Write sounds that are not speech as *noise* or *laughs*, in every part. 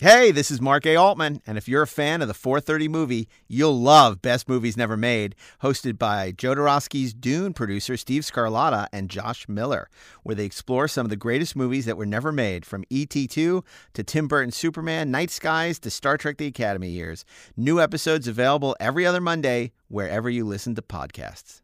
Hey, this is Mark A. Altman, and if you're a fan of the 430 movie, you'll love Best Movies Never Made, hosted by Jodorowsky's Dune producer Steve Scarlata and Josh Miller, where they explore some of the greatest movies that were never made, from E.T. 2 to Tim Burton's Superman, Night Skies to Star Trek The Academy Years. New episodes available every other Monday, wherever you listen to podcasts.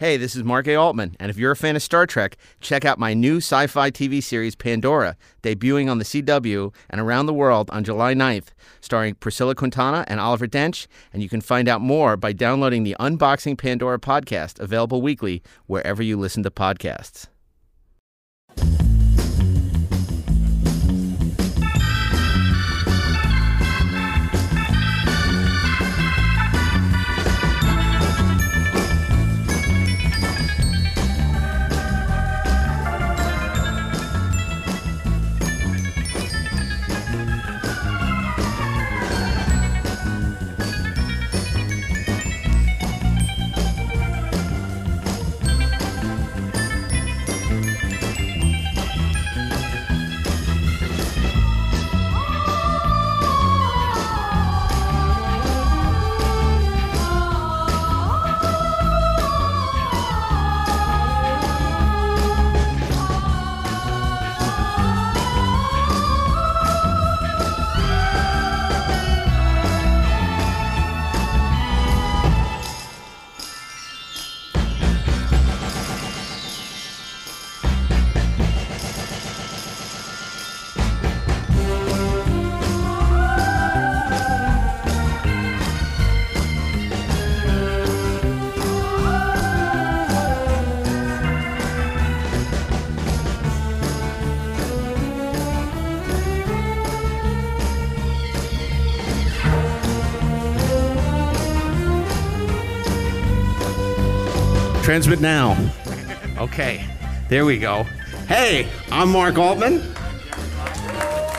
Hey, this is Mark A. Altman, and if you're a fan of Star Trek, check out my new sci fi TV series Pandora, debuting on the CW and around the world on July 9th, starring Priscilla Quintana and Oliver Dench. And you can find out more by downloading the Unboxing Pandora podcast, available weekly wherever you listen to podcasts. Transmit now. Okay, there we go. Hey, I'm Mark Altman.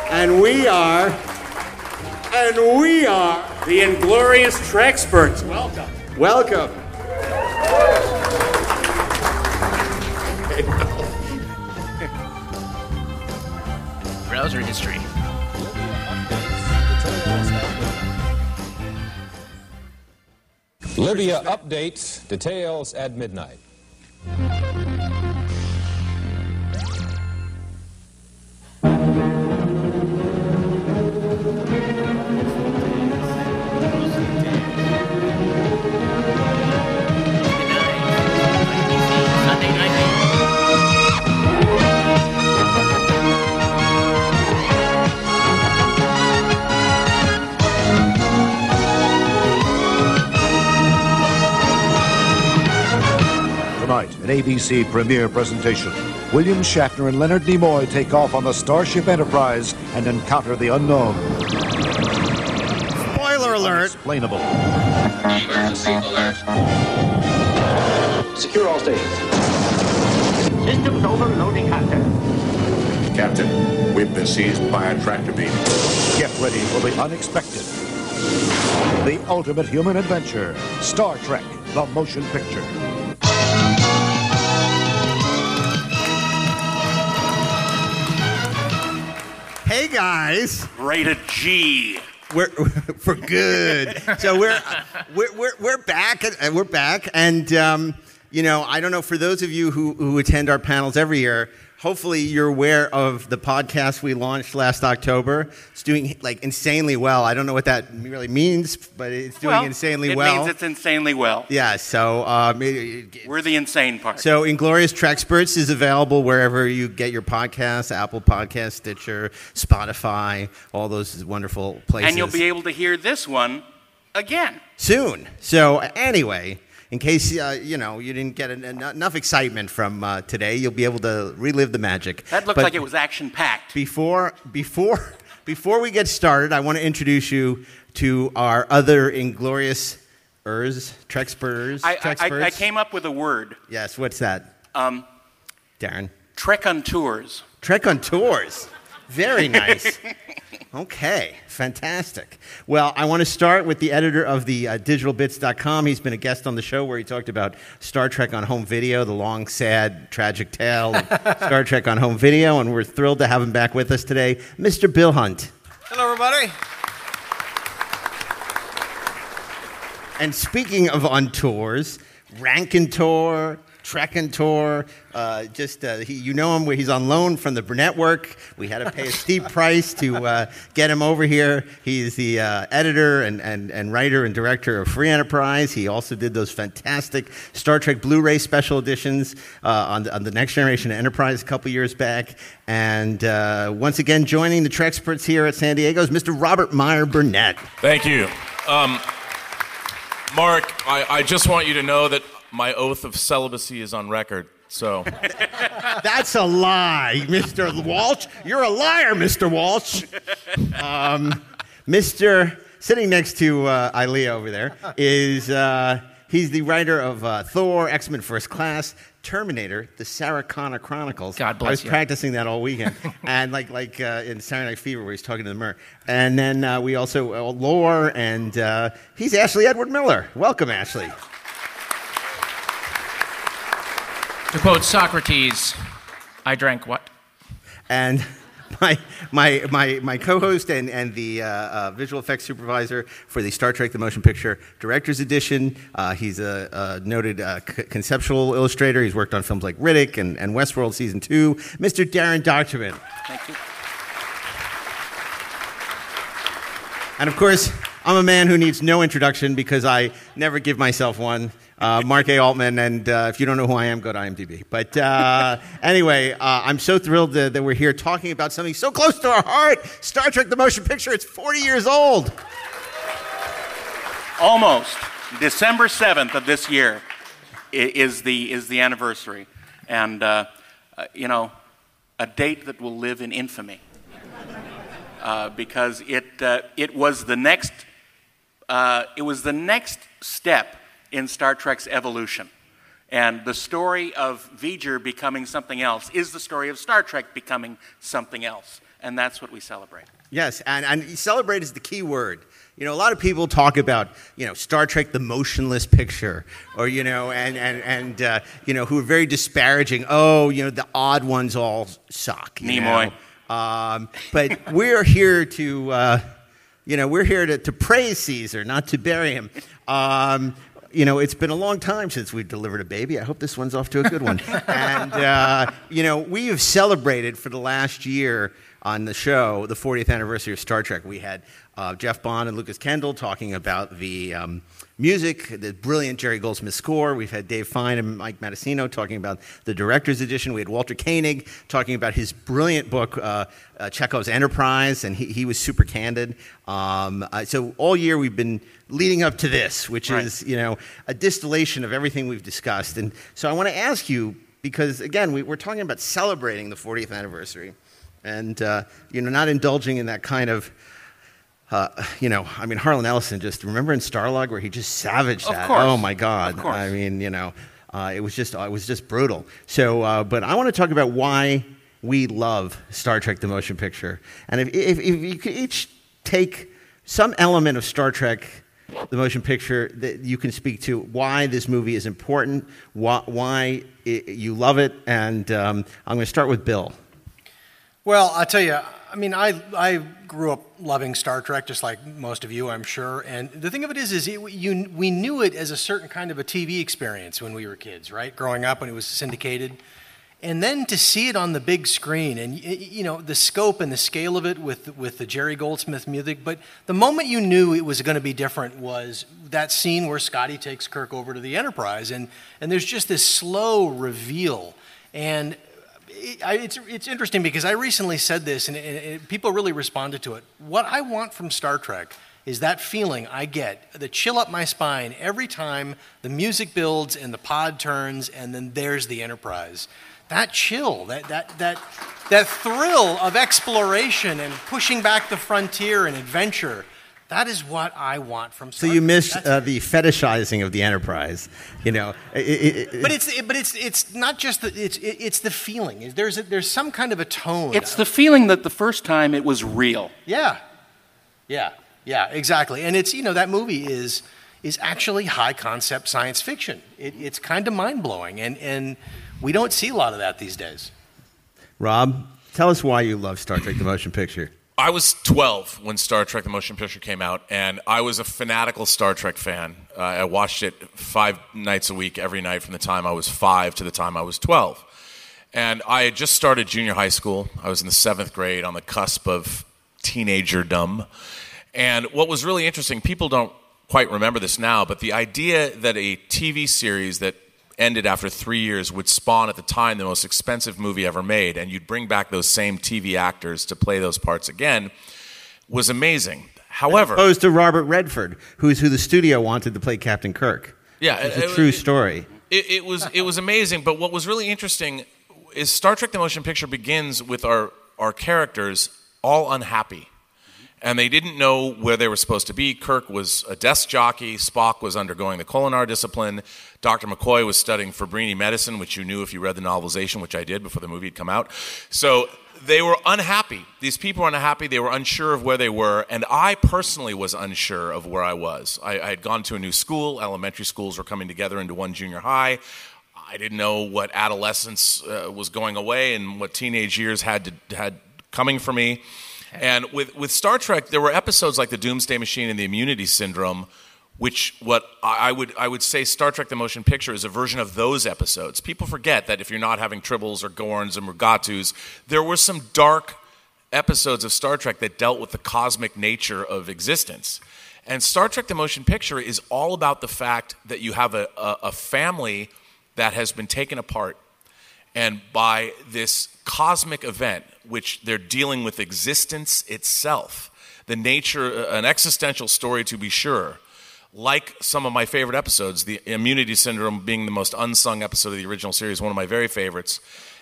And we are, and we are The Inglorious Treksperts. Welcome. Welcome. Libya updates, details at midnight. Tonight, an ABC premiere presentation. William Shatner and Leonard Nimoy take off on the Starship Enterprise and encounter the unknown. Spoiler alert. Explainable. Emergency alert. Secure all stations. Systems overloading Hunter. Captain, we've been seized by a tractor beam. Get ready for the unexpected. The ultimate human adventure. Star Trek, the motion picture. Hey guys, Rated G. we're *laughs* for good. so we're we're we're, we're back and we're back and um, you know I don't know for those of you who who attend our panels every year. Hopefully you're aware of the podcast we launched last October. It's doing like insanely well. I don't know what that really means, but it's doing well, insanely it well. It means it's insanely well. yeah. So um, it- it- We're the insane part. So, Inglorious Treksperts is available wherever you get your podcasts Apple Podcasts, Stitcher, Spotify, all those wonderful places. and you'll be able to hear this one again. soon. So, anyway, in case uh, you know you didn't get en- en- enough excitement from uh, today, you'll be able to relive the magic. That looked But like it was action packed. Before, before, *laughs* before we get started, I want to introduce you to our other Inglorious Ers, Treksperts. I, I, I, I came up with a word Yes, what's that, um, Darren? Trek on Tours. Trek on tours. Very *laughs* nice. Okay, fantastic. Well, I want to start with the editor of the uh, digitalbits.com. He's been a guest on the show where he talked about Star Trek on home video, the long, sad, tragic tale of *laughs* Star Trek on home video, and we're thrilled to have him back with us today, Mr. Bill Hunt. Hello, everybody. And speaking of on tours, Rankin Tour, Trekking Tour, uh, just uh, he, you know him where he's on loan from the network. We had to pay a steep *laughs* price to uh, get him over here. He's the uh, editor and, and, and writer and director of Free Enterprise. He also did those fantastic Star Trek Blu-ray special editions uh, on, the, on the Next Generation Enterprise a couple years back. And uh, once again, joining the Treksperts here at San Diego is Mr. Robert Meyer Burnett. Thank you. Um, Mark, I, I just want you to know that my oath of celibacy is on record. So *laughs* That's a lie, Mr. Walsh. You're a liar, Mr. Walsh. Um, Mr. Sitting next to uh, Ilea over there is uh, he's the writer of uh, Thor, X Men First Class, Terminator, the Sarah Connor Chronicles. God bless you. I was you. practicing that all weekend, *laughs* and like like uh, in Saturday Night Fever where he's talking to the mirror. And then uh, we also uh, Lore, and uh, he's Ashley Edward Miller. Welcome, Ashley. To quote Socrates, I drank what? and my my my my co-host and and the uh, uh, visual effects supervisor for the Star Trek: The Motion Picture Director's Edition. Uh, he's a, a noted uh, c- conceptual illustrator. He's worked on films like Riddick and, and Westworld Season Two. Mr. Darren Dochterman. Thank you. And of course, I'm a man who needs no introduction because I never give myself one. Uh, Mark A. Altman, and uh, if you don't know who I am, go to IMDb. But uh, *laughs* anyway, uh, I'm so thrilled that, that we're here talking about something so close to our heart Star Trek the Motion Picture. It's 40 years old. Almost. December 7th of this year is the, is the anniversary. And, uh, uh, you know, a date that will live in infamy. Because it, it was the next uh, it was the next step in Star Trek's evolution. And the story of V'ger becoming something else is the story of Star Trek becoming something else. And that's what we celebrate. Yes, and, and celebrate is the key word. You know, a lot of people talk about, you know, Star Trek, the motionless picture, or, you know, and, and, and uh, you know, who are very disparaging. Oh, you know, the odd ones all suck. you Nimoy. know. Um, but *laughs* we're here to, uh, you know, we're here to, to praise Caesar, not to bury him. Um, you know, it's been a long time since we delivered a baby. I hope this one's off to a good one. *laughs* and, uh, you know, we have celebrated for the last year on the show the 40th anniversary of Star Trek. We had uh, Jeff Bond and Lucas Kendall talking about the um, music, the brilliant Jerry Goldsmith score. We've had Dave Fein and Mike Matessino talking about the director's edition. We had Walter Koenig talking about his brilliant book, uh, uh, Chekov's Enterprise, and he, he was super candid. Um, uh, so all year we've been leading up to this, which Right. is you know a distillation of everything we've discussed. And so I want to ask you because again we, we're talking about celebrating the 40th anniversary, and uh, you know not indulging in that kind of. Uh, you know, I mean, Harlan Ellison. Just remember in Starlog where he just savaged Of that. course. Oh my God! Of course. I mean, you know, uh, it was just it was just brutal. So, uh, but I want to talk about why we love Star Trek: The Motion Picture, and if if, if you could each take some element of Star Trek. The motion picture that you can speak to why this movie is important, why, why i you love it, and um, I'm going to start with Bill. Well, I'll tell you, I mean, I, I grew up loving Star Trek, just like most of you, I'm sure. And the thing of it is, is it, you, we knew it as a certain kind of a TV experience when we were kids, right? Growing up when it was syndicated. And then to see it on the big screen and, you know, the scope and the scale of it with, with the Jerry Goldsmith music. But the moment you knew it was going to be different was that scene where Scotty takes Kirk over to the Enterprise. And, and there's just this slow reveal. And it's, it's interesting because I recently said this and, and, and people really responded to it. What I want from Star Trek is that feeling I get, the chill up my spine every time the music builds and the pod turns and then there's the Enterprise. That chill, that, that, that, that thrill of exploration and pushing back the frontier and adventure, That is what I want from. So you Trek. miss uh, the fetishizing of the Enterprise. You know, it, it, it- But it's but it's it's not just the it's it, it's the feeling. There's a, there's some kind of a tone. It's the feeling that the first time it was real. yeah, yeah, yeah, exactly. And it's you know that movie is is actually high concept science fiction. It, it's kind of mind blowing, and and we don't see a lot of that these days. Rob, tell us why you love Star Trek: The Motion Picture. I was 12 when Star Trek: The Motion Picture came out, and I was a fanatical Star Trek fan. Uh, I watched it five nights a week, every night from the time I was five to the time I was 12. And I had just started junior high school. I was in the seventh grade, on the cusp of teenagerdom. And what was really interesting, people don't quite remember this now, but the idea that a TV series that ended after three years would spawn at the time the most expensive movie ever made, and you'd bring back those same TV actors to play those parts again, was amazing. However, Opposed to Robert Redford, who's who the studio wanted to play Captain Kirk. Yeah, it's it- a true it- story. it, it was it was amazing. But what was really interesting is Star Trek: The Motion Picture begins with our our characters all unhappy, and they didn't know where they were supposed to be. Kirk was a desk jockey. Spock was undergoing the Kolinahr discipline. Dr. McCoy was studying Fabrini medicine, which you knew if you read the novelization, which I did before the movie had come out. So they were unhappy. These people were unhappy. They were unsure of where they were, and I personally was unsure of where I was. I, I had gone to a new school. Elementary schools were coming together into one junior high. I didn't know what adolescence uh, was going away and what teenage years had to, had coming for me. And with, with Star Trek, there were episodes like the Doomsday Machine and the Immunity Syndrome, which what I would I would say Star Trek: The Motion Picture is a version of those episodes. People forget that if you're not having tribbles or gorns and Mugatus, there were some dark episodes of Star Trek that dealt with the cosmic nature of existence. And Star Trek: The Motion Picture is all about the fact that you have a, a, a family that has been taken apart and by this cosmic event, which they're dealing with existence itself, the nature, uh, an existential story to be sure, like some of my favorite episodes, the immunity syndrome being the most unsung episode of the original series, one of my very favorites.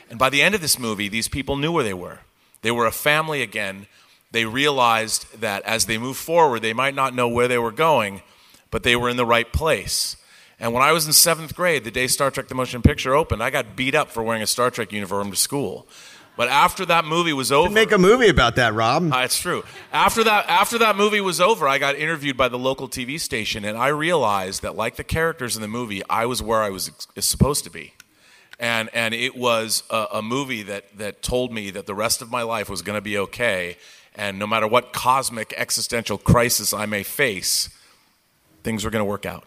And by the end of this movie, these people knew where they were. They were a family again. They realized that as they moved forward, they might not know where they were going, but they were in the right place. And when I was in seventh grade, the day Star Trek the Motion Picture opened, I got beat up for wearing a Star Trek uniform to school. But after that movie was over, You Make a movie about that, Rob. uh, it's true. After that, after that movie was over, I got interviewed by the local TV station, and I realized that, like the characters in the movie, I was where I was ex- supposed to be, and and it was a, a movie that that told me that the rest of my life was going to be okay, and no matter what cosmic existential crisis I may face, things were going to work out.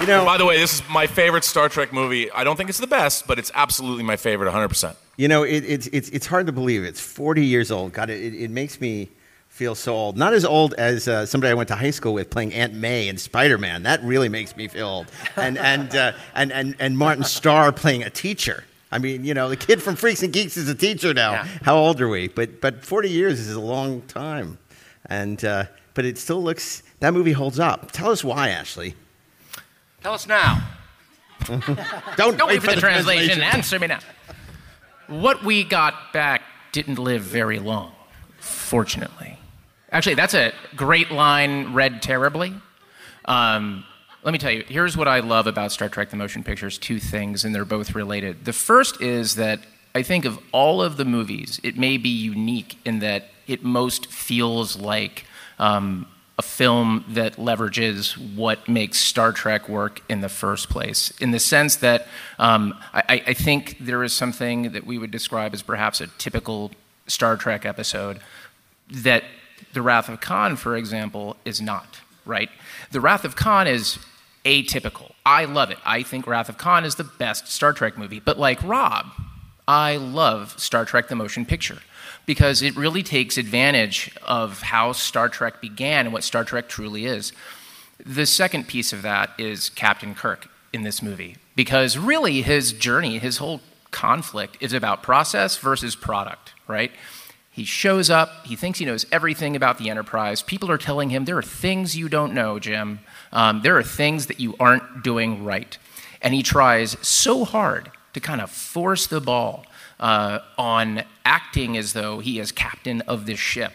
You know, By the way, this is my favorite Star Trek movie. I don't think it's the best, but it's absolutely my favorite, 100%. You know, it, it's it's it's hard to believe. It's 40 years old. God, it, it makes me feel so old. Not as old as uh, somebody I went to high school with playing Aunt May in Spider Man. That really makes me feel old. And *laughs* and, uh, and and and Martin Starr playing a teacher. I mean, you know, the kid from Freaks and Geeks is a teacher now. Yeah. How old are we? But but 40 years is a long time. And uh, but it still looks that movie holds up. Tell us why, Ashley. Tell us now. *laughs* Don't, Don't wait for the translation. Answer me now. What we got back didn't live very long, fortunately. Actually, that's a great line read terribly. Um, let me tell you, here's what I love about Star Trek the Motion Pictures two things, and they're both related. The first is that I think of all of the movies, it may be unique in that it most feels like um, a film that leverages what makes Star Trek work in the first place. In the sense that um, I, I think there is something that we would describe as perhaps a typical Star Trek episode that The Wrath of Khan, for example, is not, right? The Wrath of Khan is atypical. I love it. I think Wrath of Khan is the best Star Trek movie. But like Rob, I love Star Trek the Motion Picture because it really takes advantage of how Star Trek began and what Star Trek truly is. The second piece of that is Captain Kirk in this movie because really his journey, his whole conflict is about process versus product, right? He shows up, he thinks he knows everything about the Enterprise. People are telling him there are things you don't know, Jim. Um, there are things that you aren't doing right. And he tries so hard to kind of force the ball uh, on acting as though he is captain of this ship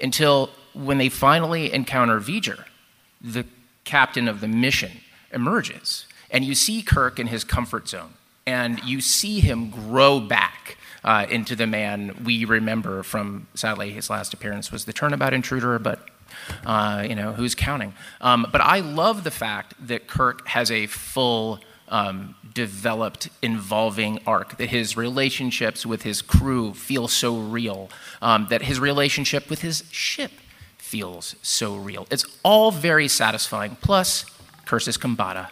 until when they finally encounter V'ger, the captain of the mission emerges. And you see Kirk in his comfort zone, and you see him grow back. Uh, into the man we remember from sadly his last appearance was the turnabout intruder, but uh, you know who's counting. Um, but I love the fact that Kirk has a full um, developed, involving arc, that his relationships with his crew feel so real, um, that his relationship with his ship feels so real. It's all very satisfying. Plus, Persis Khambatta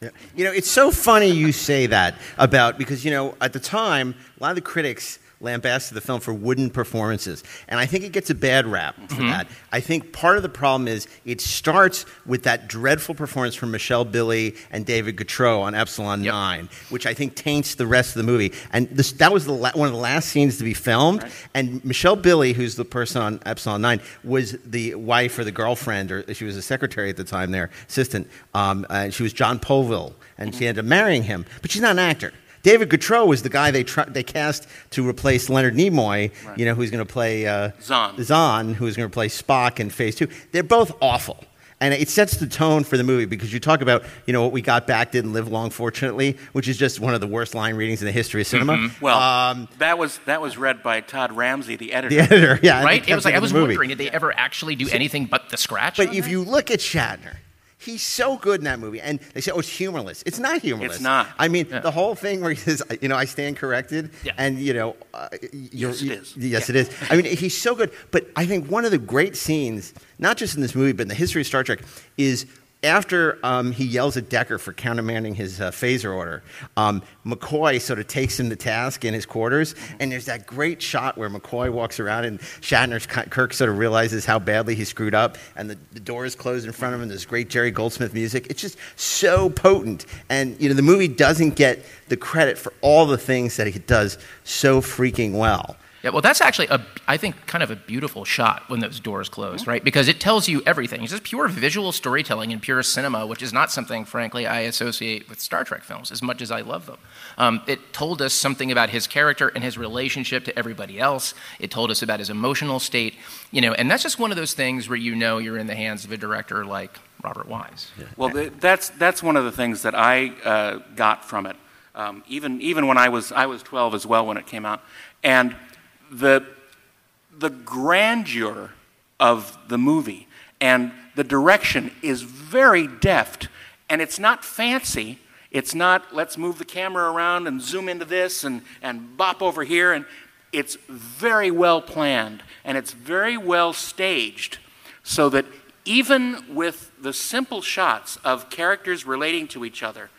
Yeah. You know, it's so funny you say that about because you know at the time a lot of the critics lambasted the film for wooden performances. And I think it gets a bad rap for Mhm. that. I think part of the problem is it starts with that dreadful performance from Michelle Billy and David Gautreau on Epsilon 9, which I think taints the rest of the movie. And this, that was the la- one of the last scenes to be filmed. And Michelle Billy, who's the person on Epsilon 9, was the wife or the girlfriend, or she was a secretary at the time there, assistant. Um, and she was Jon Povill, and she ended up marrying him. But she's not an actor. David Gautreau was the guy they tr- they cast to replace Leonard Nimoy, you know, who's going to play uh, Xon. Xon, who's going to play Spock in Phase Two. They're both awful, and it sets the tone for the movie because you talk about you know what we got back didn't live long, fortunately, which is just one of the worst line readings in the history of cinema. Mhm. Well, Um, that was that was read by Todd Ramsey, the editor. the editor, yeah, right? It was like I was movie. wondering, did they ever actually do anything but the scratch? But if that? you look at Shatner, he's so good in that movie. And they say, oh, it's humorless. It's not humorless. It's not. I mean, the whole thing where he says, you know, I stand corrected. Yeah. And, you know, uh, you're, Yes, it is. Yes, it is. I mean, he's so good. But I think one of the great scenes, not just in this movie, but in the history of Star Trek, is after um, he yells at Decker for countermanding his uh, phaser order, um, McCoy sort of takes him to task in his quarters, and there's that great shot where McCoy walks around and Shatner's Kirk sort of realizes how badly he screwed up, and the, the doors close in front of him. There's great Jerry Goldsmith music. It's just so potent, and you know the movie doesn't get the credit for all the things that it does so freaking well. Yeah, well, that's actually a, I think, kind of a beautiful shot when those doors close, right? Because it tells you everything. It's just pure visual storytelling and pure cinema, which is not something, frankly, I associate with Star Trek films as much as I love them. Um, it told us something about his character and his relationship to everybody else. It told us about his emotional state, you know, and that's just one of those things where you know you're in the hands of a director like Robert Wise. Well, th- that's that's one of the things that I uh, got from it. Um, even even when I was I was 12 as well when it came out, and the the grandeur of the movie and the direction is very deft, and it's not fancy. It's not let's move the camera around and zoom into this and, and bop over here and it's very well planned and it's very well staged so that even with the simple shots of characters relating to each other,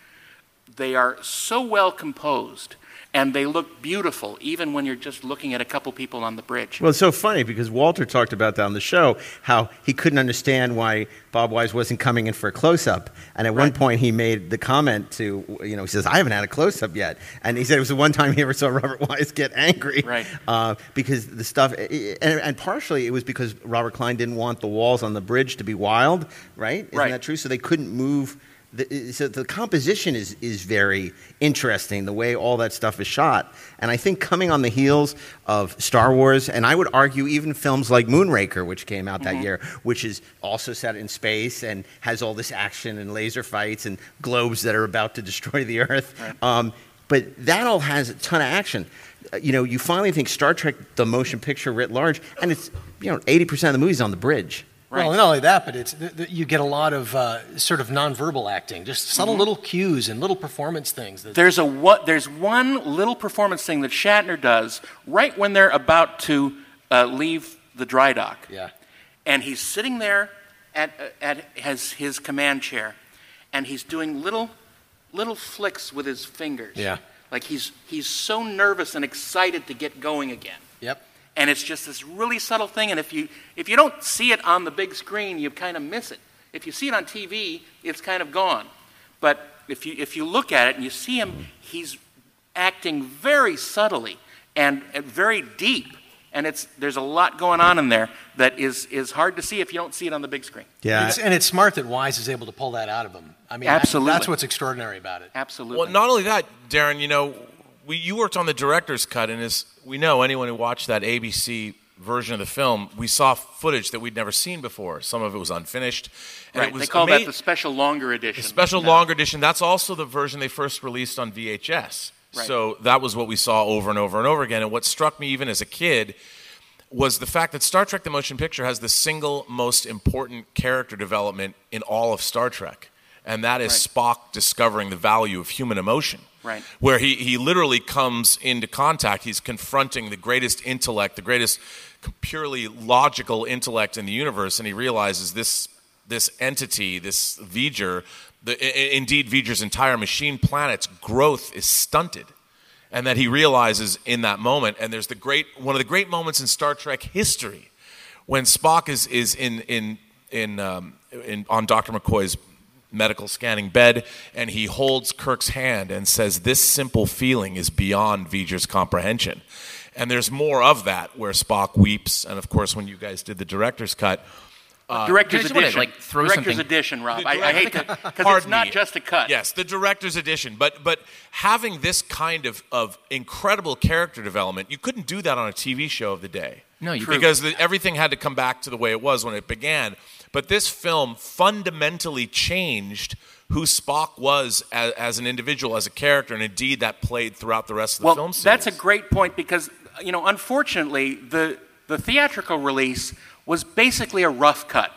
they are so well composed and they look beautiful even when you're just looking at a couple people on the bridge. Well, it's so funny because Walter talked about that on the show how he couldn't understand why Bob Wise wasn't coming in for a close up. And at one point, he made the comment to, you know, he says, I haven't had a close up yet. And he said it was the one time he ever saw *laughs* Robert Wise get angry. Right. Uh, because the stuff, and, and partially it was because Robert Klein didn't want the walls on the bridge to be wild, right? Isn't Right. that true? So they couldn't move. The, so the composition is, is very interesting, the way all that stuff is shot. And I think coming on the heels of Star Wars, and I would argue even films like Moonraker, which came out that Mhm. year, which is also set in space and has all this action and laser fights and globes that are about to destroy the Earth. Um, but that all has a ton of action. Uh, You know, you finally think Star Trek, the motion picture writ large, and it's, you know, 80% of the movie's on the bridge. Well, not only that, but it's th- th- you get a lot of uh, sort of nonverbal acting, just subtle Mhm. little cues and little performance things. That, There's a what? There's one little performance thing that Shatner does right when they're about to uh, leave the dry dock. Yeah. And he's sitting there at at his his command chair, and he's doing little little flicks with his fingers. Yeah. Like he's he's so nervous and excited to get going again. Yep. And it's just this really subtle thing. And if you if you don't see it on the big screen, you kind of miss it. If you see it on TV, it's kind of gone. But if you if you look at it and you see him, he's acting very subtly and, and very deep And it's, there's a lot going on in there that is, is hard to see if you don't see it on the big screen. Yeah. It's, and it's smart that Wise is able to pull that out of him. I mean, that- Absolutely. that's what's extraordinary about it. Absolutely. Well, not only that, Darren, you know, we, you worked on the director's cut, and as we know, anyone who watched that ABC version of the film, we saw footage that we'd never seen before. Some of it was unfinished. And right. it was they call ama- that the special longer edition. the special No. longer edition. That's also the version they first released on VHS. Right. So that was what we saw over and over and over again. And what struck me even as a kid was the fact that Star Trek the Motion Picture has the single most important character development in all of Star Trek. And that is Spock discovering the value of human emotion. Right. Where he, he literally comes into contact, he's confronting the greatest intellect, the greatest purely logical intellect in the universe, and he realizes this, this entity, this V'ger, the, indeed V'ger's entire machine planet's growth is stunted and that he realizes in that moment. And there's the great one of the great moments in Star Trek history when Spock is is in in in, um, in on Dr. McCoy's medical scanning bed, and he holds Kirk's hand and says, "This simple feeling is beyond V'ger's comprehension." And there's more of that where Spock weeps, and of course, when you guys did the director's cut. Uh, Director's I just edition. like, throw Director's something- edition, Rob. The I, I hate to because it's not me. just a cut. Yes, the director's edition. But but having this kind of, of incredible character development, you couldn't do that on a TV show of the day. No, you because the, everything had to come back to the way it was when it began. But this film fundamentally changed who Spock was as, as an individual, as a character, and indeed that played throughout the rest of the well, film series. that's a great point because you know, unfortunately, the the theatrical release was basically a rough cut.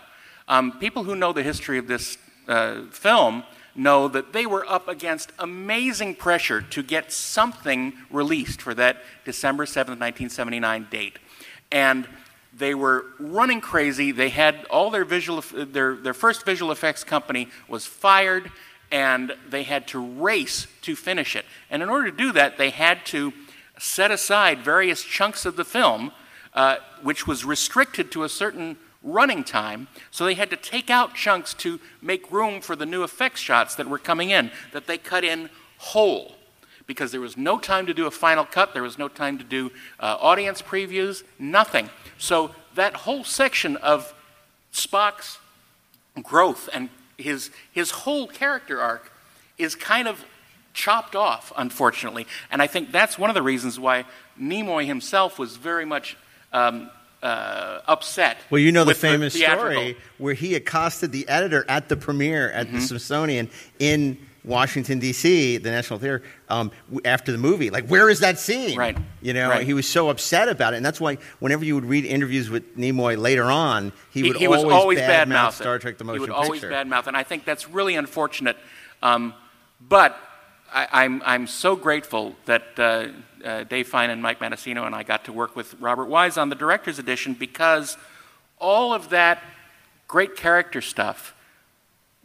Um, people who know the history of this uh, film know that they were up against amazing pressure to get something released for that December 7th, 1979 date. And they were running crazy. They had all their visual, their, their first visual effects company was fired, and they had to race to finish it. And in order to do that, they had to set aside various chunks of the film, uh, which was restricted to a certain running time. So they had to take out chunks to make room for the new effects shots that were coming in, that they cut in whole. Because there was no time to do a final cut, there was no time to do uh, audience previews, nothing. So that whole section of Spock's growth and his, his whole character arc is kind of chopped off, unfortunately. And I think that's one of the reasons why Nimoy himself was very much um, uh, upset. Well, you know the famous theatrical- story where he accosted the editor at the premiere at Mm-hmm. the Smithsonian in Washington D.C., the National Theater, um, after the movie. Like, where is that scene? Right. You know, Right. he was so upset about it, and that's why whenever you would read interviews with Nimoy later on, he, he, would he always, always badmouth bad mouth Star Trek: The Motion Picture. He would always Picture. bad mouth, and I think that's really unfortunate. Um, but I, I'm I'm so grateful that uh, uh, Dave Fein and Mike Matessino and I got to work with Robert Wise on the director's edition because all of that great character stuff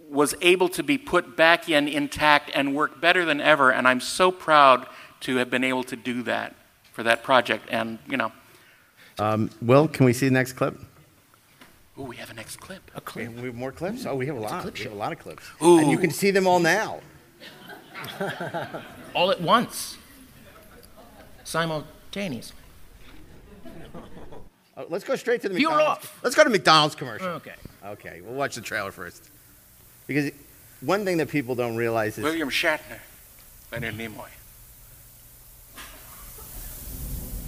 was able to be put back in intact and work better than ever. And I'm so proud to have been able to do that for that project. And you know, Um, Will, can we see the next clip? ooh, we have a next clip. A clip. We have more clips. Oh, we have a lot. clip We have a lot of clips. Ooh. And you can see them all now. *laughs* all at once, simultaneously. Oh, let's go straight to the Viewer McDonald's. off. Let's go to McDonald's commercial. Okay. Okay, we'll watch the trailer first. Because one thing that people don't realize is William Shatner, Leonard Nimoy.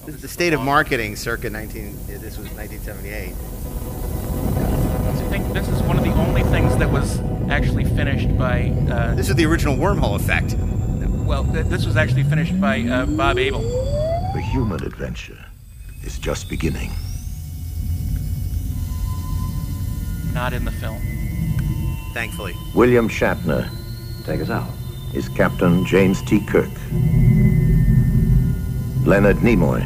this is the state of marketing circa 19. This was 1978. I think this is one of the only things that was actually finished by. Uh, This is the original wormhole effect. well, th- this was actually finished by uh, Bob Abel. The human adventure is just beginning. Not in the film. Thankfully. William Shatner Take us out. is Captain James T. Kirk. Leonard Nimoy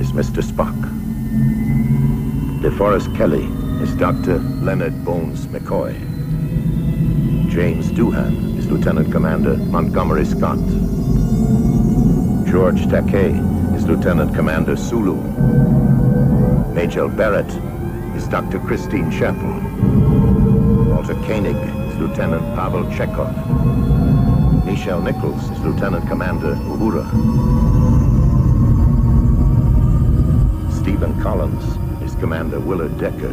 is Mr. Spock. DeForest Kelley is Dr. Leonard Bones McCoy. James Doohan is Lieutenant Commander Montgomery Scott. George Takei is Lieutenant Commander Sulu. Majel Barrett is Dr. Christine Chapel. Walter Koenig is Lieutenant Pavel Chekov. Nichelle Nichols is Lieutenant Commander Uhura. Stephen Collins is Commander Willard Decker.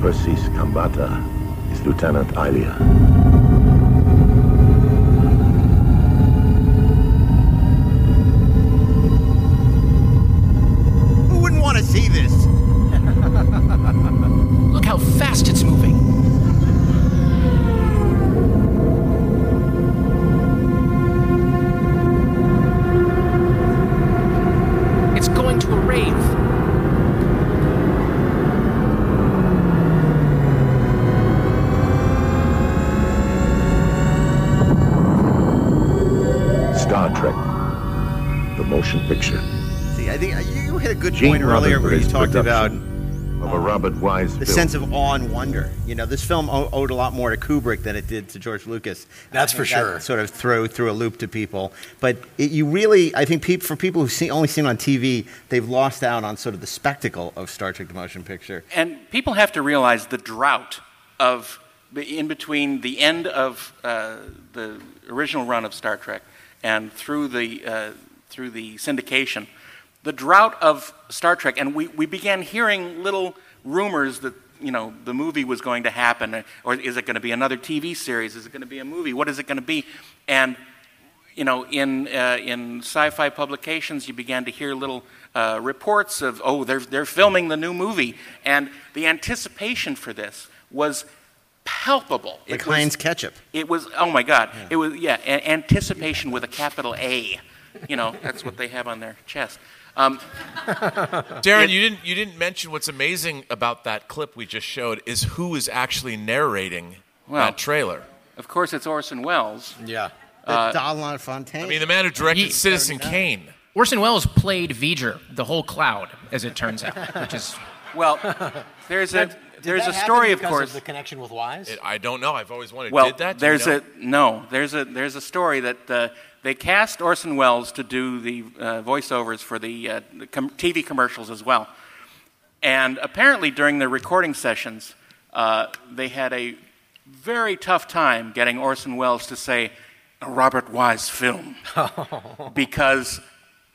Persis Khambatta is Lieutenant Ilia. Earlier where you talked about production of a Robert Wise the film. sense of awe and wonder. You know, this film owed a lot more to Kubrick than it did to George Lucas. That's for think that sure. Sort of throw through a loop to people, but it, you really, I think, peop for people who've seen, only seen on TV, they've lost out on sort of the spectacle of Star Trek: The Motion Picture. And people have to realize the drought of in between the end of uh, the original run of Star Trek and through the uh, through the syndication, the drought of Star Trek, and we, we began hearing little rumors that you know the movie was going to happen, or is it going to be another TV series? Is it going to be a movie? What is it going to be? And you know, in uh, in sci-fi publications, you began to hear little uh, reports of, oh, they're they're filming the new movie, and the anticipation for this was palpable. Like It was- Heinz ketchup. It was, oh my God, it was yeah, anticipation with a capital A. You know, that's what they have on their chest. Um, *laughs* Darren, you didn't you didn't mention what's amazing about that clip we just showed is who is actually narrating Well, that trailer. Of course, it's Orson Welles. Yeah. Uh, Don LaFontaine. I mean, the man who directed Citizen Kane. Orson Welles played V'ger, the whole cloud, as it turns out, which is *laughs* Well, there's a Did there's that a story, of because course. the connection with Wise. It, I don't know. I've always wondered. Well, did that? Do you there's know? a no. There's a there's a story that uh, they cast Orson Welles to do the uh, voiceovers for the, uh, the com- TV commercials as well, and apparently during the recording sessions, uh, they had a very tough time getting Orson Welles to say a Robert Wise film. *laughs* Because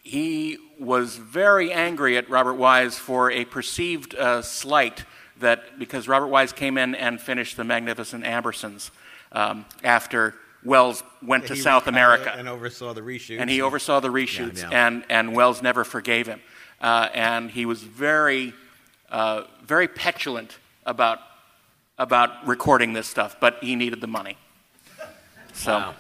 he was very angry at Robert Wise for a perceived uh, slight that because Robert Wise came in and finished the Magnificent Ambersons um, after Welles went to South America. and oversaw the reshoots. And he oversaw the reshoots, Yeah, yeah. and, and Welles never forgave him. Uh, and he was very, uh, very petulant about, about recording this stuff, but he needed the money. So,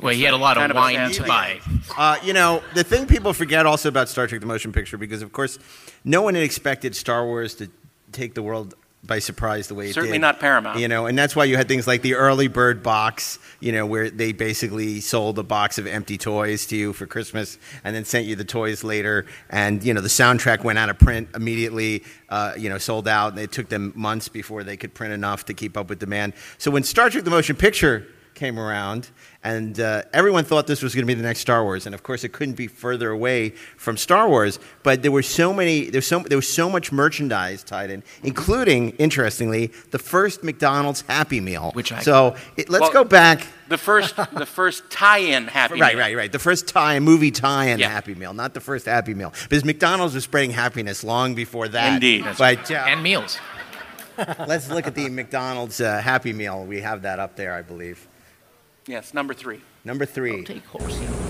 well, he had a lot Kind of of wine sad to buy. Uh, you know, the thing people forget also about Star Trek: The Motion Picture, because of course, no one had expected Star Wars to take the world by surprise the way it Certainly did. not Paramount. You know, and that's why you had things like the early bird box. You know, where they basically sold a box of empty toys to you for Christmas, and then sent you the toys later. And you know, the soundtrack went out of print immediately. Uh, you know, sold out. And it took them months before they could print enough to keep up with demand. So when Star Trek: The Motion Picture came around, and uh, everyone thought this was going to be the next Star Wars, and of course, it couldn't be further away from Star Wars. But there were so many, there's so there was so much merchandise tied in, including, interestingly, the first McDonald's Happy Meal. Which I- so it, let's Well, go back. the first, the first tie-in Happy Right, Meal. right, right. The first tie movie tie-in Yeah. Happy Meal, not the first Happy Meal, because McDonald's was spreading happiness long before that. Indeed. But uh, And meals. *laughs* let's look at the McDonald's uh, Happy Meal. We have that up there, I believe. Yes, number three. Number three. Take horsey.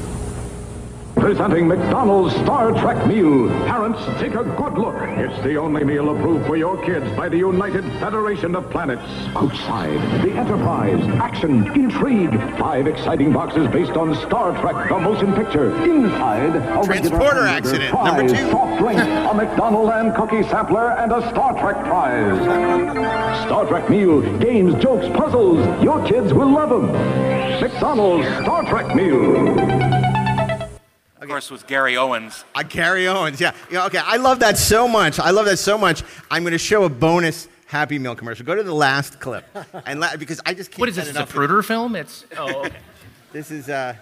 Presenting McDonald's Star Trek meal. Parents, take a good look. It's the only meal approved for your kids by the United Federation of Planets. Outside, the Enterprise, action, intrigue. Five exciting boxes based on Star Trek, the motion picture. Inside, a Transporter accident, fries, number two. soft drink, a McDonald and cookie sampler, and a Star Trek prize. Star Trek meal, games, jokes, puzzles. Your kids will love them. McDonald's Star Trek meal. Of course, was Gary Owens. Uh, Gary Owens, yeah. yeah. Okay, I love that so much. I love that so much. I'm going to show a bonus Happy Meal commercial. Go to the last clip, *laughs* and la- because I just can't. What is this? It's a enough of- Pruder film? It's *laughs* oh, okay. This is uh,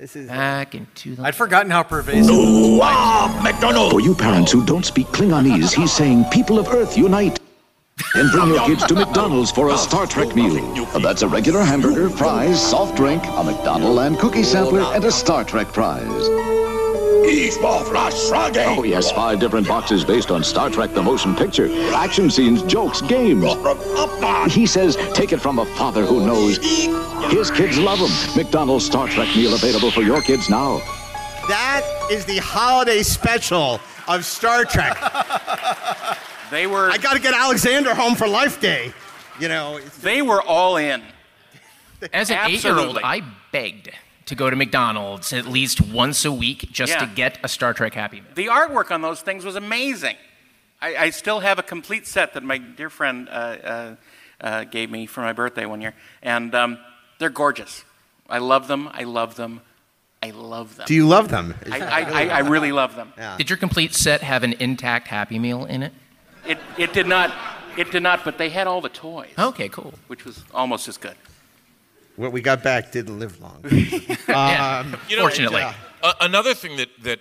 this is Back into the. I'd forgotten how pervasive. For you parents who don't speak Klingonese, he's saying, People of Earth, unite. And bring your kids to McDonald's for a Star Trek meal. That's a regular hamburger, fries, soft drink, a McDonald and cookie sampler, and a Star Trek prize. Oh, yes, five different boxes based on Star Trek the Motion Picture. Action scenes, jokes, games. He says, take it from a father who knows. His kids love him. McDonald's Star Trek meal available for your kids now. That is the holiday special of Star Trek. They were. I got to get Alexander home for Life Day. You know, They were all in. *laughs* As an eight-year-old, I begged to go to McDonald's at least once a week just to get a Star Trek Happy Meal. The artwork on those things was amazing. I, I still have a complete set that my dear friend uh, uh, uh, gave me for my birthday one year, and um, they're gorgeous. I love them. I love them. I love them. do you love them? I, I, I, I really love them. Did your complete set have an intact Happy Meal in it? It, it did not. It did not. But they had all the toys, Okay, cool. which was almost as good. What we got back didn't live long. *laughs* Um, You know, Fortunately. uh, another thing that that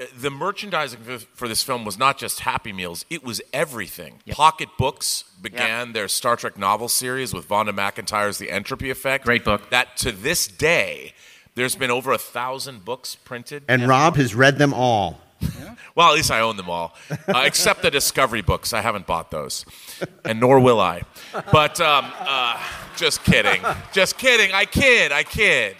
uh, the merchandising for, for this film was not just Happy Meals; it was everything. Pocket Books began their Star Trek novel series with Vonda McIntyre's The Entropy Effect. Great book. That to this day, there's been over a thousand books printed. and Rob has read them all. *laughs* Well, at least I own them all, uh, except the Discovery books. I haven't bought those, and nor will I. But um, uh, just kidding, just kidding. I kid, I kid.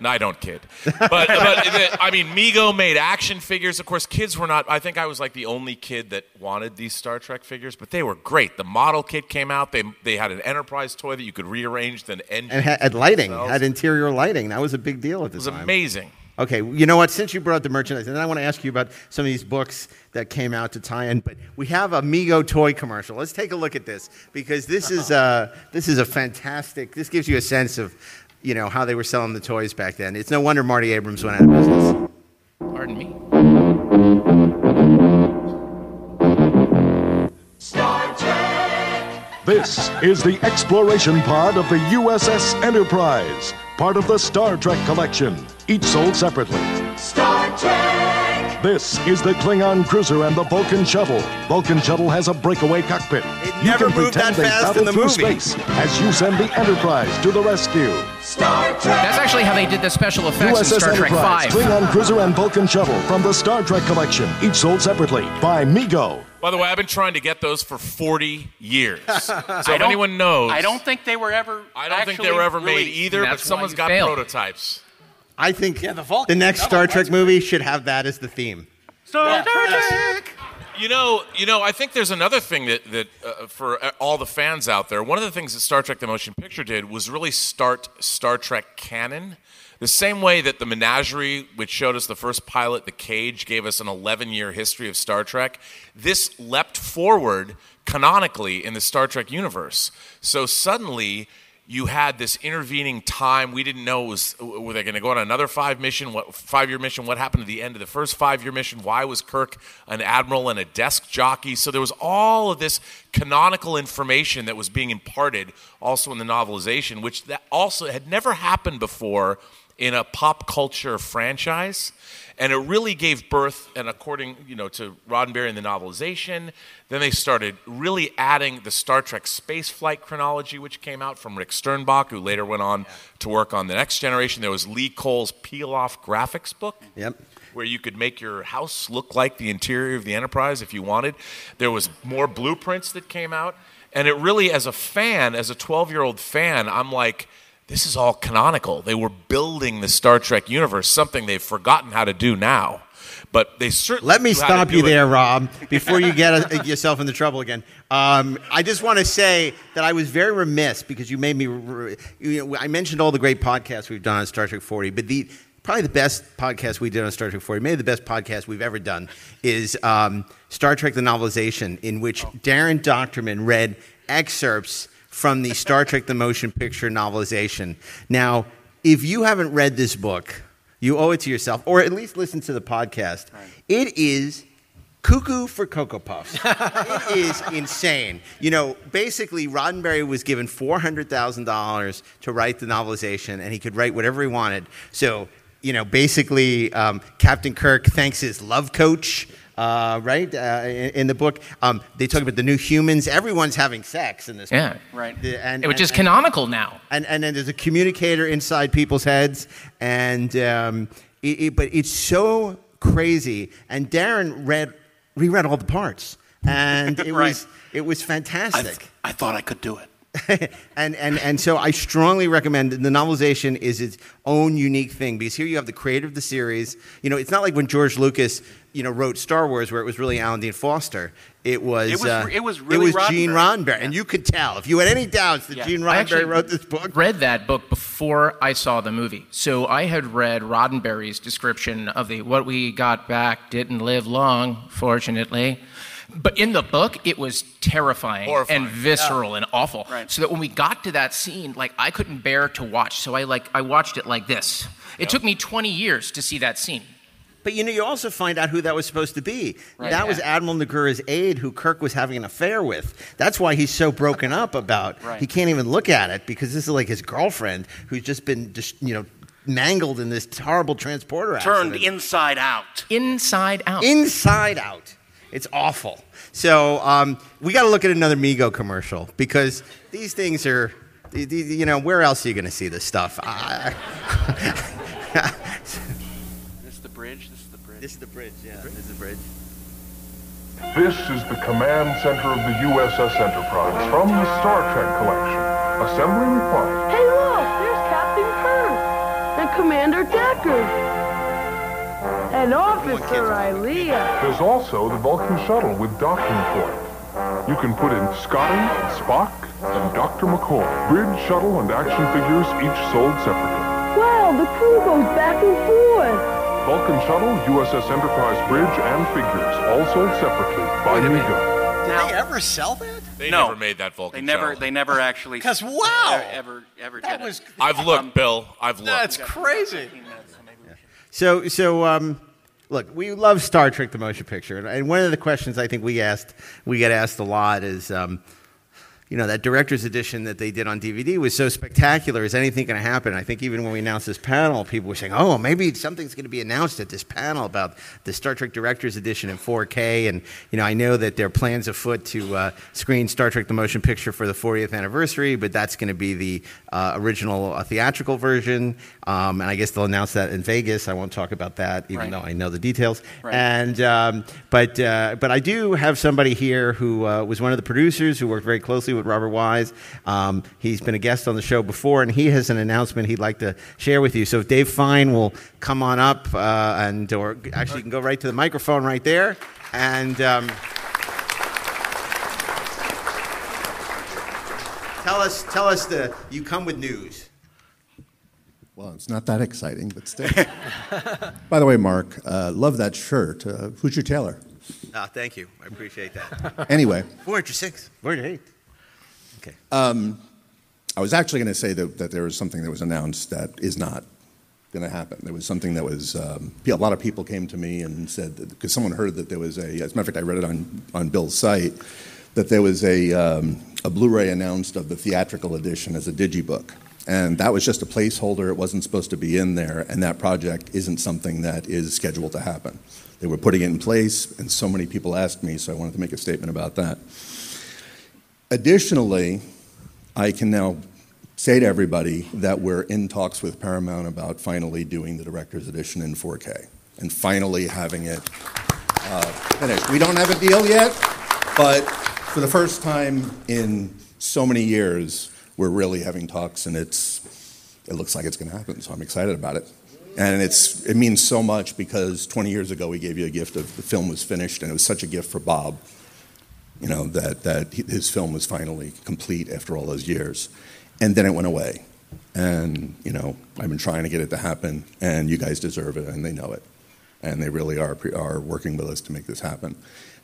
No, I don't kid. But, but the, I mean, Mego made action figures. Of course, kids were not. I think I was like the only kid that wanted these Star Trek figures, but they were great. The model kit came out. They they had an Enterprise toy that you could rearrange the engine. And had, had lighting, themselves. had interior lighting. That was a big deal at the time. It was time. amazing. Okay, you know what? Since you brought the merchandise, and then I want to ask you about some of these books that came out to tie in. But we have a Mego toy commercial. Let's take a look at this because this is *laughs* uh, this is a fantastic. This gives you a sense of you know how they were selling the toys back then. It's no wonder Marty Abrams went out of business. Pardon me. Star Trek. This is the exploration pod of the USS Enterprise, part of the Star Trek collection, each sold separately. Star Trek! This is the Klingon cruiser and the Vulcan shuttle. Vulcan shuttle has a breakaway cockpit. It you never can moved pretend that they fast in the through movie. space as you send the Enterprise to the rescue. Star Trek! That's actually how they did the special effects in USS Star Trek Enterprise, 5. Klingon cruiser and Vulcan shuttle from the Star Trek collection, each sold separately by Mego. By the way, I've been trying to get those for 40 years. *laughs* So I if don't- anyone knows, I don't think they were ever. I don't think they were ever made either, but That's why got failed. prototypes. I think Yeah, the Vulcan the next shuttle, Star Trek that's movie should have that as the theme. Star Trek. You know, you know. I think there's another thing that that uh, for uh, all the fans out there. One of the things that Star Trek: The Motion Picture did was really start Star Trek canon. The same way that the Menagerie, which showed us the first pilot, The Cage, gave us an 11 year history of Star Trek, this leapt forward canonically in the Star Trek universe. So suddenly, you had this intervening time. We didn't know was were they going to go on another five mission, what five year mission? What happened at the end of the first five year mission? Why was Kirk an admiral and a desk jockey? So there was all of this canonical information that was being imparted also in the novelization, which that also had never happened before in a pop culture franchise. And it really gave birth, and according you know to Roddenberry in the novelization, then they started really adding the Star Trek space flight chronology, which came out from Rick Sternbach, who later went on to work on the Next Generation. There was Lee Cole's Peel Off graphics book, Yep. where you could make your house look like the interior of the Enterprise if you wanted. There was more blueprints that came out, and it really, as a fan, as a 12-year-old fan, I'm like this is all canonical. They were building the Star Trek universe, something they've forgotten how to do now. But they certainly Let me knew how to stop you it. there, Rob, before you get uh, *laughs* yourself into trouble again. Um, I just want to say that I was very remiss because you made me. re- You know, I mentioned all the great podcasts we've done on Star Trek 40, but the probably the best podcast we did on Star Trek 40, maybe the best podcast we've ever done, is um, Star Trek: The Novelization, in which Darren Dochterman read excerpts from the Star Trek: The Motion Picture novelization. Now, if you haven't read this book, you owe it to yourself, or at least listen to the podcast. It is cuckoo for Cocoa Puffs. *laughs* it is insane. You know, basically, Roddenberry was given $400,000 to write the novelization, and he could write whatever he wanted. So, you know, basically, um, Captain Kirk thanks his love coach. Uh, right uh, in, in the book, um, they talk about the new humans. Everyone's having sex in this. Yeah. book. Right. The- and, Which and- is and- canonical now. and and then there's a communicator inside people's heads, and um, It, it, but it's so crazy. And Darren read reread all the parts, and it *laughs* Right. was it was fantastic. I thought I could do it. *laughs* and, and, and so I strongly recommend the novelization is its own unique thing because here you have the creator of the series. You know, it's not like when George Lucas, you know, wrote Star Wars where it was really Alan Dean Foster. It was It was- uh, it was really it was Gene Roddenberry. Roddenberry, and you could tell if you had any doubts that Yeah. Gene I Roddenberry wrote this book. Read that book before I saw the movie, so I had read Roddenberry's description of the "What We Got Back Didn't Live Long," fortunately. But in the book, it was terrifying Horrifying. and visceral and awful. Right. So that when we got to that scene, like I couldn't bear to watch. So I like I watched it like this. It took me 20 years to see that scene. But you know, you also find out who that was supposed to be. Right. That was Admiral Nogura's aide, who Kirk was having an affair with. That's why he's so broken up about. *laughs* Right. He can't even look at it because this is like his girlfriend who's just been, just, you know, mangled in this horrible transporter accident. Turned accident. inside out. Inside out. inside out. It's awful. So um, we got to look at another Mego commercial because these things are, the- the- you know, where else are you going to see this stuff? I- *laughs* This is the bridge. This is the bridge. this is the bridge. Yeah, this is the bridge. This is the command center of the USS Enterprise from the Star Trek collection. Assembly required. Hey, look, there's Captain Kirk and Commander Decker and Officer Ilia. There's also the Vulcan shuttle with docking port. You can put in Scotty, and Spock, and Dr. McCoy. Bridge, shuttle, and action figures each sold separately. Wow, the crew goes back and forth. Vulcan shuttle, USS Enterprise bridge, and figures all sold separately by Mego. Did they ever sell that? They No. never made that Vulcan They never. shuttle. They never actually. 'Cause wow! Ever ever That did was it. I've looked, Bill. I've looked. that's crazy. So, so um, look, we love Star Trek: The Motion Picture, and- one of the questions I think we asked, we get asked a lot, is, um, you know, that director's edition that they did on DVD was so spectacular. Is anything going to happen? I think even when we announced this panel, people were saying, "Oh, maybe something's going to be announced at this panel about the Star Trek director's edition in 4K." And you know, I know that there are plans afoot to uh, screen Star Trek: The Motion Picture for the 40th anniversary, but that's going to be the uh, original uh, theatrical version. Um, and I guess they'll announce that in Vegas. I won't talk about that, even Right. though I know the details. Right. And um, but uh, but I do have somebody here who uh, was one of the producers who worked very closely with Robert Wise. Um, he's been a guest on the show before, and he has an announcement he'd like to share with you. So if Dave Fein will come on up, uh, and or actually, you can go right to the microphone right there, and. Um, tell us, tell us the. You come with news. Well, it's not that exciting, but still. *laughs* By the way, Mark, uh, love that shirt. Uh, who's your tailor? Ah, thank you. I appreciate that. anyway. 406. 408. Okay. Um, I was actually going to say that, that there was something that was announced that is not going to happen. There was something that was, um, a lot of people came to me and said, because someone heard that there was a, as a matter of fact, I read it on, on Bill's site, that there was a, um, a Blu ray announced of the theatrical edition as a digibook. And that was just a placeholder. It wasn't supposed to be in there. And that project isn't something that is scheduled to happen. They were putting it in place, and so many people asked me, so I wanted to make a statement about that. Additionally, I can now say to everybody that we're in talks with Paramount about finally doing the director's edition in 4K and finally having it uh, finished. We don't have a deal yet, but for the first time in so many years, we're really having talks, and it's it looks like it's going to happen. So I'm excited about it, and it's it means so much because 20 years ago we gave you a gift of the film was finished, and it was such a gift for Bob you know, that, that his film was finally complete after all those years. And then it went away. And, you know, I've been trying to get it to happen, and you guys deserve it, and they know it. And they really are, pre- are working with us to make this happen.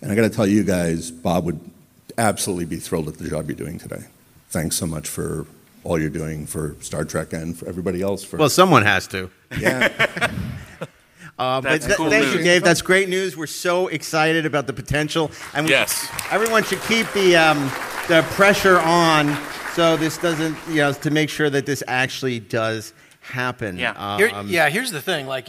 And I got to tell you guys, Bob would absolutely be thrilled at the job you're doing today. Thanks so much for all you're doing for Star Trek and for everybody else. For Well, someone has to. Yeah. *laughs* Uh, That's th- cool thank you, news. Dave. That's great news. We're so excited about the potential, and we, Yes. everyone should keep the um, the pressure on, so this doesn't, you know, to make sure that this actually does happen. Yeah. Here- Um, yeah, here's the thing. Like,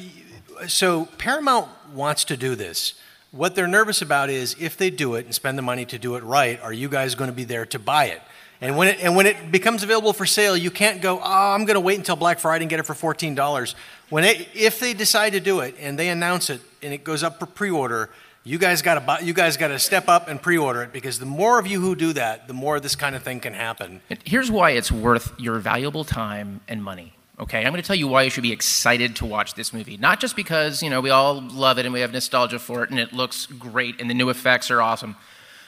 so Paramount wants to do this. What they're nervous about is if they do it and spend the money to do it right, are you guys going to be there to buy it? And when it and when it becomes available for sale, you can't go. Oh, I'm going to wait until Black Friday and get it for fourteen dollars. When it, if they decide to do it and they announce it and it goes up for pre-order, you guys got to. You guys got to step up and pre-order it because the more of you who do that, the more this kind of thing can happen. Here's why it's worth your valuable time and money. Okay, I'm going to tell you why you should be excited to watch this movie. Not just because you know we all love it and we have nostalgia for it and it looks great and the new effects are awesome.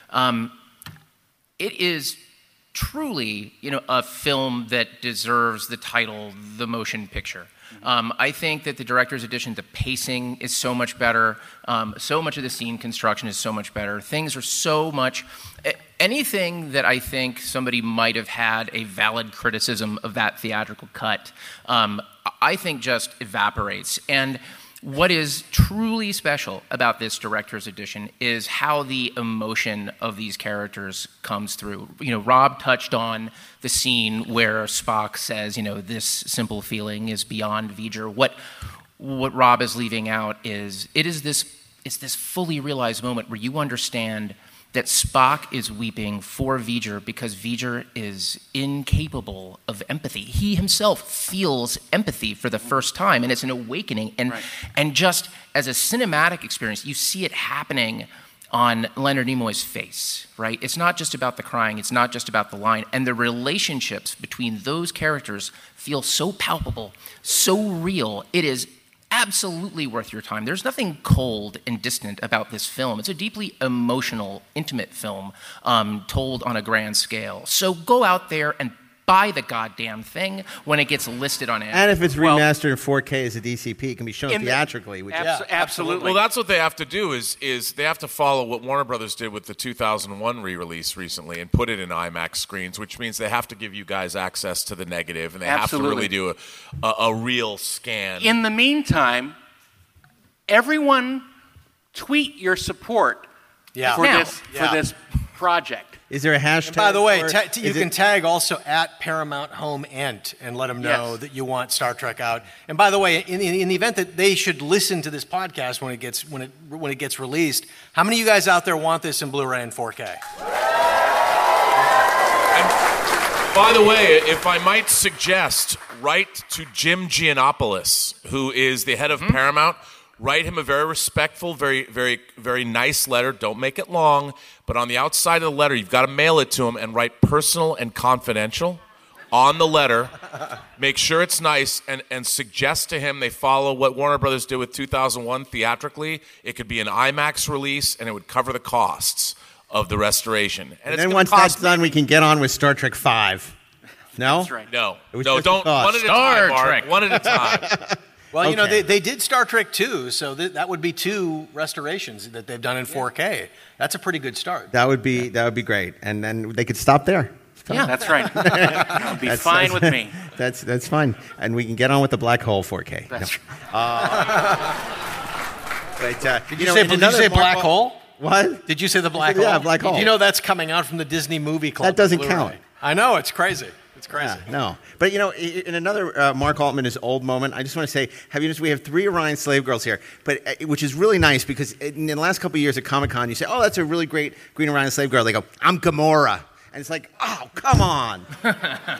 Um, it is truly, you know, a film that deserves the title, the motion picture. Um, I think that the director's edition, the pacing is so much better. Um, so much of the scene construction is so much better. Things are so much. Anything that I think somebody might have had a valid criticism of that theatrical cut, um, I think just evaporates. And what is truly special about this director's edition is how the emotion of these characters comes through. You know, Rob touched on the scene where Spock says, you know, this simple feeling is beyond V'ger. What what Rob is leaving out is it is this it's this fully realized moment where you understand that Spock is weeping for V'ger because V'ger is incapable of empathy. He himself feels empathy for the first time, and it's an awakening. And, right. and just as a cinematic experience, you see it happening on Leonard Nimoy's face, right? It's not just about the crying, it's not just about the line. And the relationships between those characters feel so palpable, so real. It is absolutely worth your time. There's nothing cold and distant about this film. It's a deeply emotional, intimate film um, told on a grand scale. So go out there and buy the goddamn thing when it gets listed on Amazon. And if it's remastered in 4K as a DCP, it can be shown theatrically. Which abs- is, absolutely. Well, that's what they have to do is is they have to follow what Warner Brothers did with the 2001 re-release recently and put it in IMAX screens, which means they have to give you guys access to the negative and they absolutely. have to really do a, a, a real scan. In the meantime, everyone tweet your support Yeah. for Now. this Yeah. for this project. Is there a hashtag? And by the way, ta- t- you can it- tag also at Paramount Home Ent and let them know Yes. that you want Star Trek out. And by the way, in, in, in the event that they should listen to this podcast when it gets when it when it gets released, how many of you guys out there want this in Blu-ray and 4K? By the way, if I might suggest, write to Jim Gianopulos, who is the head of hmm? Paramount. Write him a very respectful, very, very, very nice letter. Don't make it long, but on the outside of the letter, you've got to mail it to him and write personal and confidential on the letter. *laughs* Make sure it's nice and, and suggest to him they follow what Warner Brothers did with 2001 theatrically. It could be an IMAX release and it would cover the costs of the restoration. And, And then once cost that's done, we can get on with Star Trek Five. No, That's right. No, no, don't. One at a Star time, Mark. Trek. One at a time. *laughs* Well, you know, they, they did Star Trek 2, so th- that would be two restorations that they've done in 4K. That's a pretty good start. that would be that would be great, and then they could stop there. Yeah. That's right. *laughs* It'll be That's- fine that's- with me. *laughs* That's that's fine, and we can get on with the black hole 4K. That's *laughs* But uh, Did you you, know, say, did you say black Marvel- hole? What? Did you say the black hole? Yeah, black hole. You know that's coming out from the Disney Movie Club. That doesn't count. I know, it's crazy. It's crazy. Yeah, no. But you know, in another uh, Mark Altman is old moment, I just want to say, have you noticed we have three Orion slave girls here, but uh, which is really nice because in the last couple of years at Comic Con, you say, "Oh, that's a really great Green Orion slave girl." They go, "I'm Gamora," and it's like, "Oh, come on." *laughs*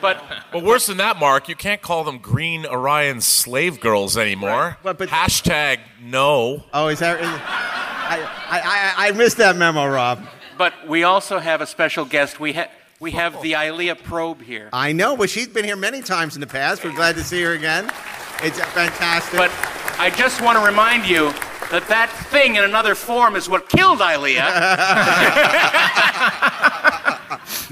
But But worse than that, Mark, you can't call them Green Orion slave girls anymore. But- but- Hashtag no. Oh, is that? Is, I, I, I, I missed that memo, Rob. but we also have a special guest. We have we have the Ilia probe here. I know, but she's been here many times in the past. We're glad to see her again. It's fantastic. But I just want to remind you that that thing in another form is what killed Ilia. *laughs*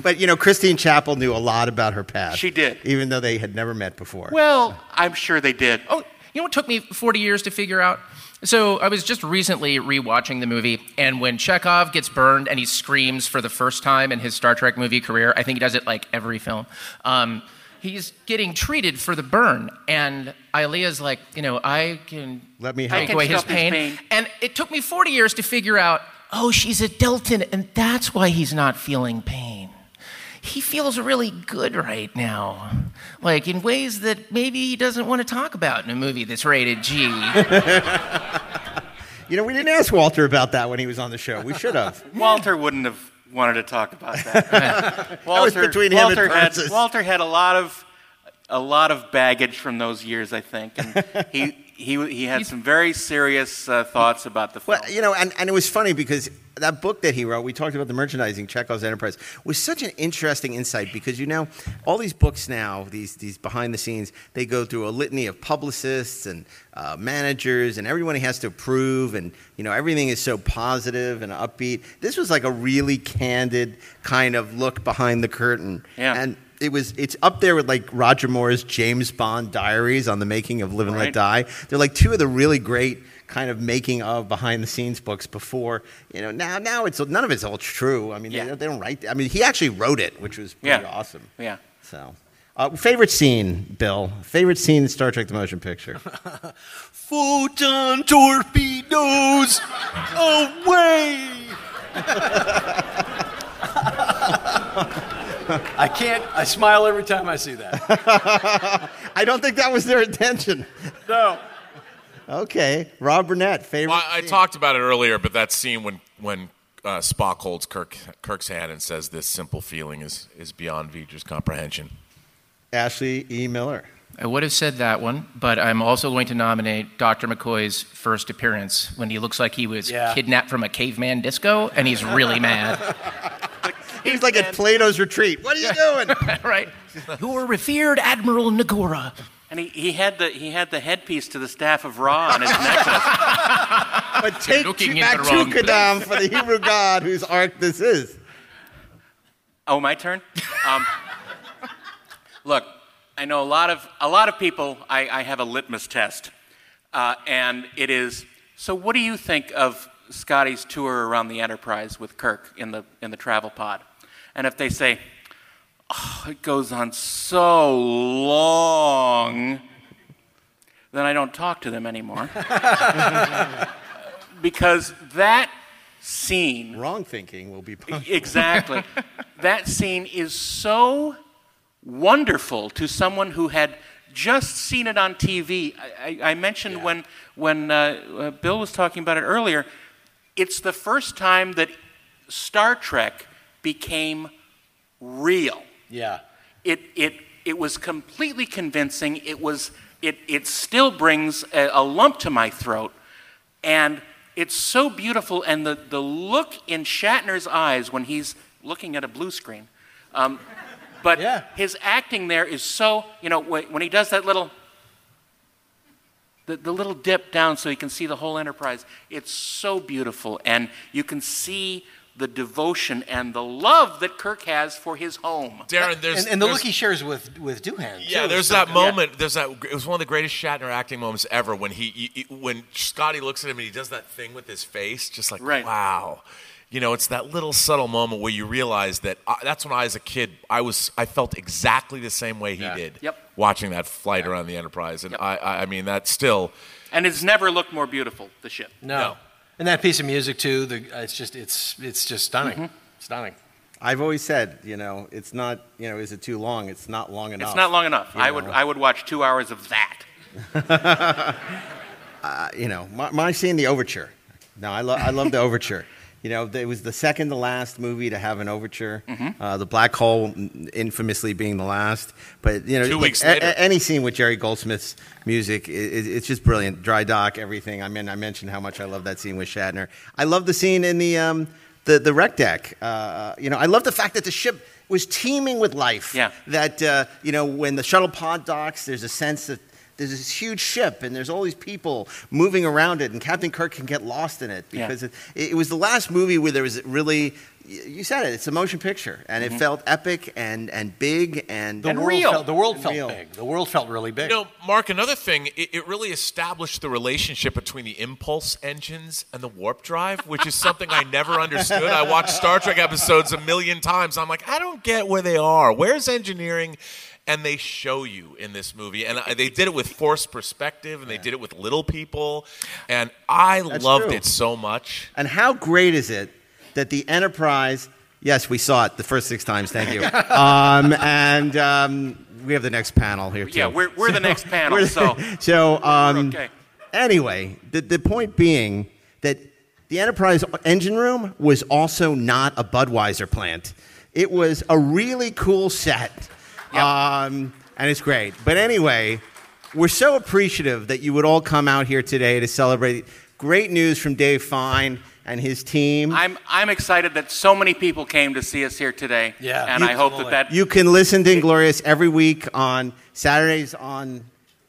But you know, Christine Chapel knew a lot about her past. She did. even though they had never met before. well, I'm sure they did. Oh, you know what took me 40 years to figure out? So I was just recently rewatching the movie, and when Chekov gets burned and he screams for the first time in his Star Trek movie career, I think he does it like every film. Um, he's getting treated for the burn, and Ilia's like, you know, I can Let me take help. can away his stop his pain. pain. And it took me 40 years to figure out, oh, she's a Deltan, and that's why he's not feeling pain. He feels really good right now, like in ways that maybe he doesn't want to talk about in a movie that's rated G. *laughs* You know, we didn't ask Walter about that when he was on the show. We should have. *laughs* Walter wouldn't have wanted to talk about that. *laughs* That was between him and Walter had, Walter had a lot of a lot of baggage from those years, I think, and he he he had some very serious uh, thoughts about the film. Well, you know, and, and it was funny because that book that he wrote, we talked about the merchandising, Chekov's Enterprise, was such an interesting insight because you know, all these books now, these these behind the scenes, they go through a litany of publicists and uh, managers and everyone he has to approve, and you know, everything is so positive and upbeat. This was like a really candid kind of look behind the curtain, Yeah. and. It was. It's up there with like Roger Moore's James Bond diaries on the making of Live and Let Die. They're like two of the really great kind of making of behind the scenes books before you know now now it's none of it's all true i mean Yeah. they, they don't write i mean he actually wrote it which was pretty Yeah. awesome Yeah. so uh, favorite scene bill favorite scene in star trek the motion picture *laughs* Photon torpedoes away! *laughs* *laughs* I can't. I smile every time I see that. *laughs* i don't think that was their intention No. okay rob burnett favorite Well, I, I talked about it earlier, but that scene when when uh, Spock holds Kirk Kirk's hand and says, "This simple feeling is is beyond V'ger's comprehension." ashley e miller I would have said that one, but I'm also going to nominate Dr. McCoy's first appearance when he looks like he was Yeah. kidnapped from a caveman disco and he's really mad. *laughs* *laughs* he's like at plato's retreat what are you doing *laughs* right? Your revered Admiral Nogura. And he, he had the he had the headpiece to the staff of Ra on his necklace. *laughs* but take looking to, in back the wrong Tukadam for the hebrew god whose ark this is Oh, my turn. Um, look, I know a lot of a lot of people. I, I have a litmus test, uh, and it is. So, what do you think of Scotty's tour around the Enterprise with Kirk in the in the travel pod? And if they say, "Oh, it goes on so long," then I don't talk to them anymore. *laughs* because that scene wrong thinking will be punished. Exactly. *laughs* that scene is so wonderful to someone who had just seen it on TV. I, I, I mentioned when when uh, uh, Bill was talking about it earlier. It's the first time that Star Trek became real. Yeah. It it it was completely convincing. It was it it still brings a, a lump to my throat, and it's so beautiful. And the the look in Shatner's eyes when he's looking at a blue screen, um, but his acting there is so you know when, when he does that little. The, the little dip down so you can see the whole enterprise. It's so beautiful, and you can see the devotion and the love that Kirk has for his home. Darren, there's and, and the there's- look he shares with with Doohan. Yeah, too, there's is that so- moment. There's that. It was one of the greatest Shatner acting moments ever when he, he- he- when Scotty looks at him and he does that thing with his face, just like wow. You know, it's that little subtle moment where you realize that uh, that's when I, as a kid, I was I felt exactly the same way he did. Yep. Watching that flight around the Enterprise, and I, I, I mean, that still. And it's never looked more beautiful, the ship. No. And that piece of music too. The uh, it's just it's it's just stunning. Stunning. I've always said, you know, it's not, you know, is it too long? It's not long enough. It's not long enough. you I would I would watch two hours of that. *laughs* uh, you know, my, my scene, the overture. No, I, lo- I love the overture. You know, it was the second to last movie to have an overture. Mhm. Uh, the Black Hole, infamously being the last. But you know, Two weeks a- later. a- any scene with Jerry Goldsmith's music, i i it's just brilliant. Dry dock, everything. I mean, I mentioned how much I love that scene with Shatner. I love the scene in the um, the the wreck deck. Uh, you know, I love the fact that the ship was teeming with life. Yeah. That uh, you know, when the shuttle pod docks, there's a sense that there's this huge ship and there's all these people moving around it, and Captain Kirk can get lost in it Yeah. because it, it was the last movie where there was really. You said it. It's a motion picture, and it Mhm. felt epic and, and big and The and world real. felt the world felt real. big. The world felt really big. You know, Mark, another thing, it, it really established the relationship between the impulse engines and the warp drive, which is something I never understood. I watched Star Trek episodes a million times. I'm like, I don't get where they are. Where's engineering? And they show you in this movie. And I, they did it with forced perspective, and they did it with little people. And I That's loved true. it so much. And how great is it that the Enterprise? Yes, we saw it the first six times. Thank you. *laughs* um, and um, we have the next panel here too. Yeah, we're- we're the next *laughs* panel, we're- so- *laughs* so um, okay. anyway, the the point being that the Enterprise engine room was also not a Budweiser plant. It was a really cool set. Um, and it's great. But anyway, we're so appreciative that you would all come out here today to celebrate great news from Dave Fein and his team. I'm, I'm excited that so many people came to see us here today. Yeah, And I hope that that. You can listen to Inglorious every week on Saturdays on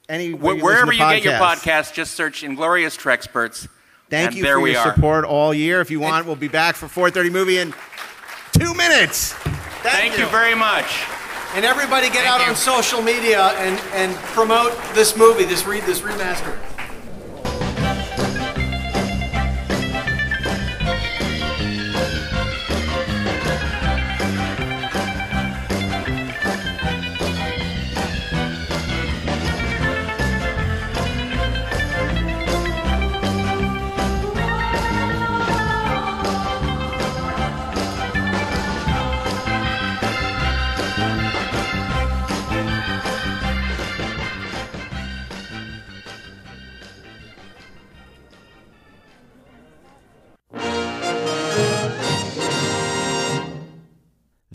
any Wh- where you wherever you get your podcast, just search Inglorious Treksperts. Thank and you there for we your are. support all year. If you want, we'll be back for 4:30 movie in two minutes. Thank, you. very much. And everybody get out on social media and, and promote this movie, this re, this remaster.